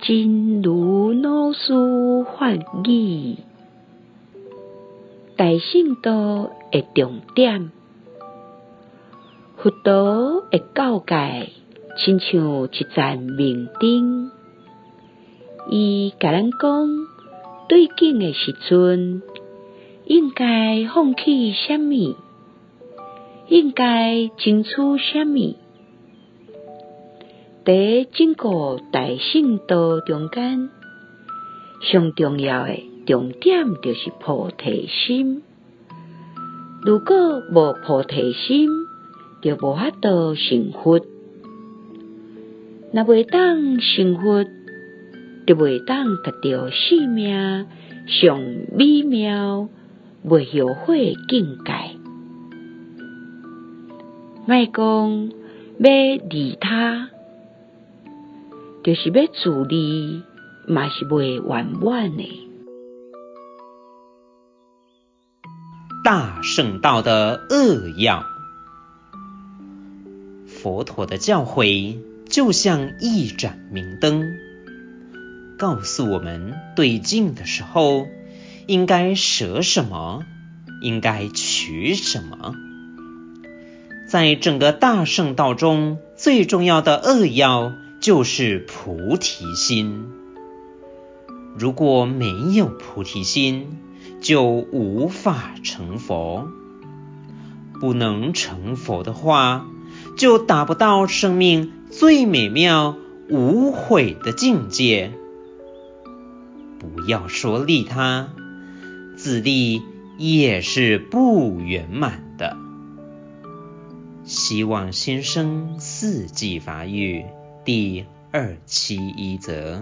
真如老师法语，大圣道的重点，佛陀的教诫，亲像一盏明灯。伊甲咱讲，对境的时阵，应该放弃什么？应该争取什么？在整个大乘道中间，上重要的重点就是菩提心。如果无菩提心，就无法度成佛。若未当成佛，就未当达到生命上美妙、未后悔境界。莫讲要利他。就是要自利，嘛是未圆满的。大圣道的扼要，佛陀的教诲就像一盏明灯，告诉我们对境的时候应该舍什么，应该取什么。在整个大圣道中，最重要的扼要。就是菩提心。如果没有菩提心，就无法成佛。不能成佛的话，就达不到生命最美妙、无悔的境界。不要说利他，自利也是不圆满的。希望新生四季发育。第二七一则。